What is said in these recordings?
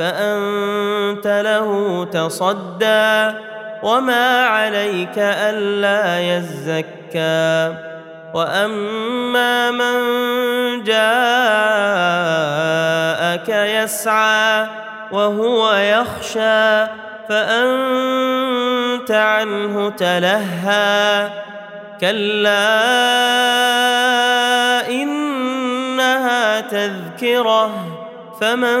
فأنت له تصدى وما عليك ألا يزكى وأما من جاءك يسعى وهو يخشى فأنت عنه تلهى كلا إنها تذكرة فمن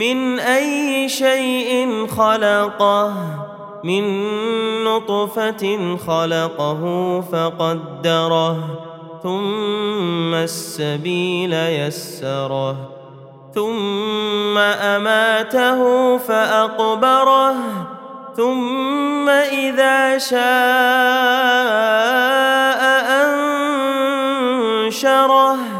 من أي شيء خلقه من نطفة خلقه فقدره ثم السبيل يسره ثم أماته فأقبره ثم إذا شاء أنشره.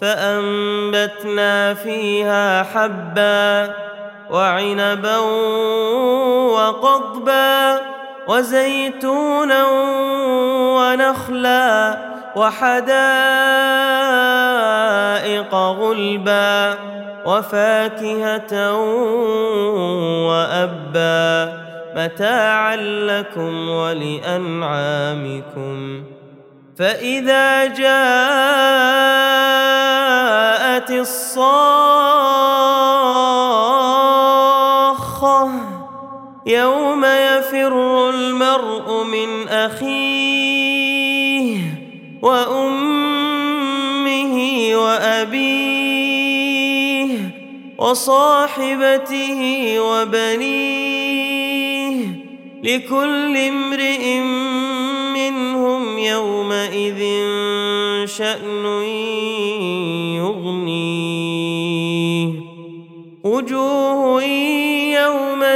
فأنبتنا فيها حبا وعنبا وقضبا وزيتونا ونخلا وحدائق غلبا وفاكهة وأبا متاعا لكم ولأنعامكم فإذا جاءت الصاخه يوم يفر المرء من أخيه وأمه وأبيه وصاحبته وبنيه لكل امرئ منهم يومئذ شأن يغنيه. وجوه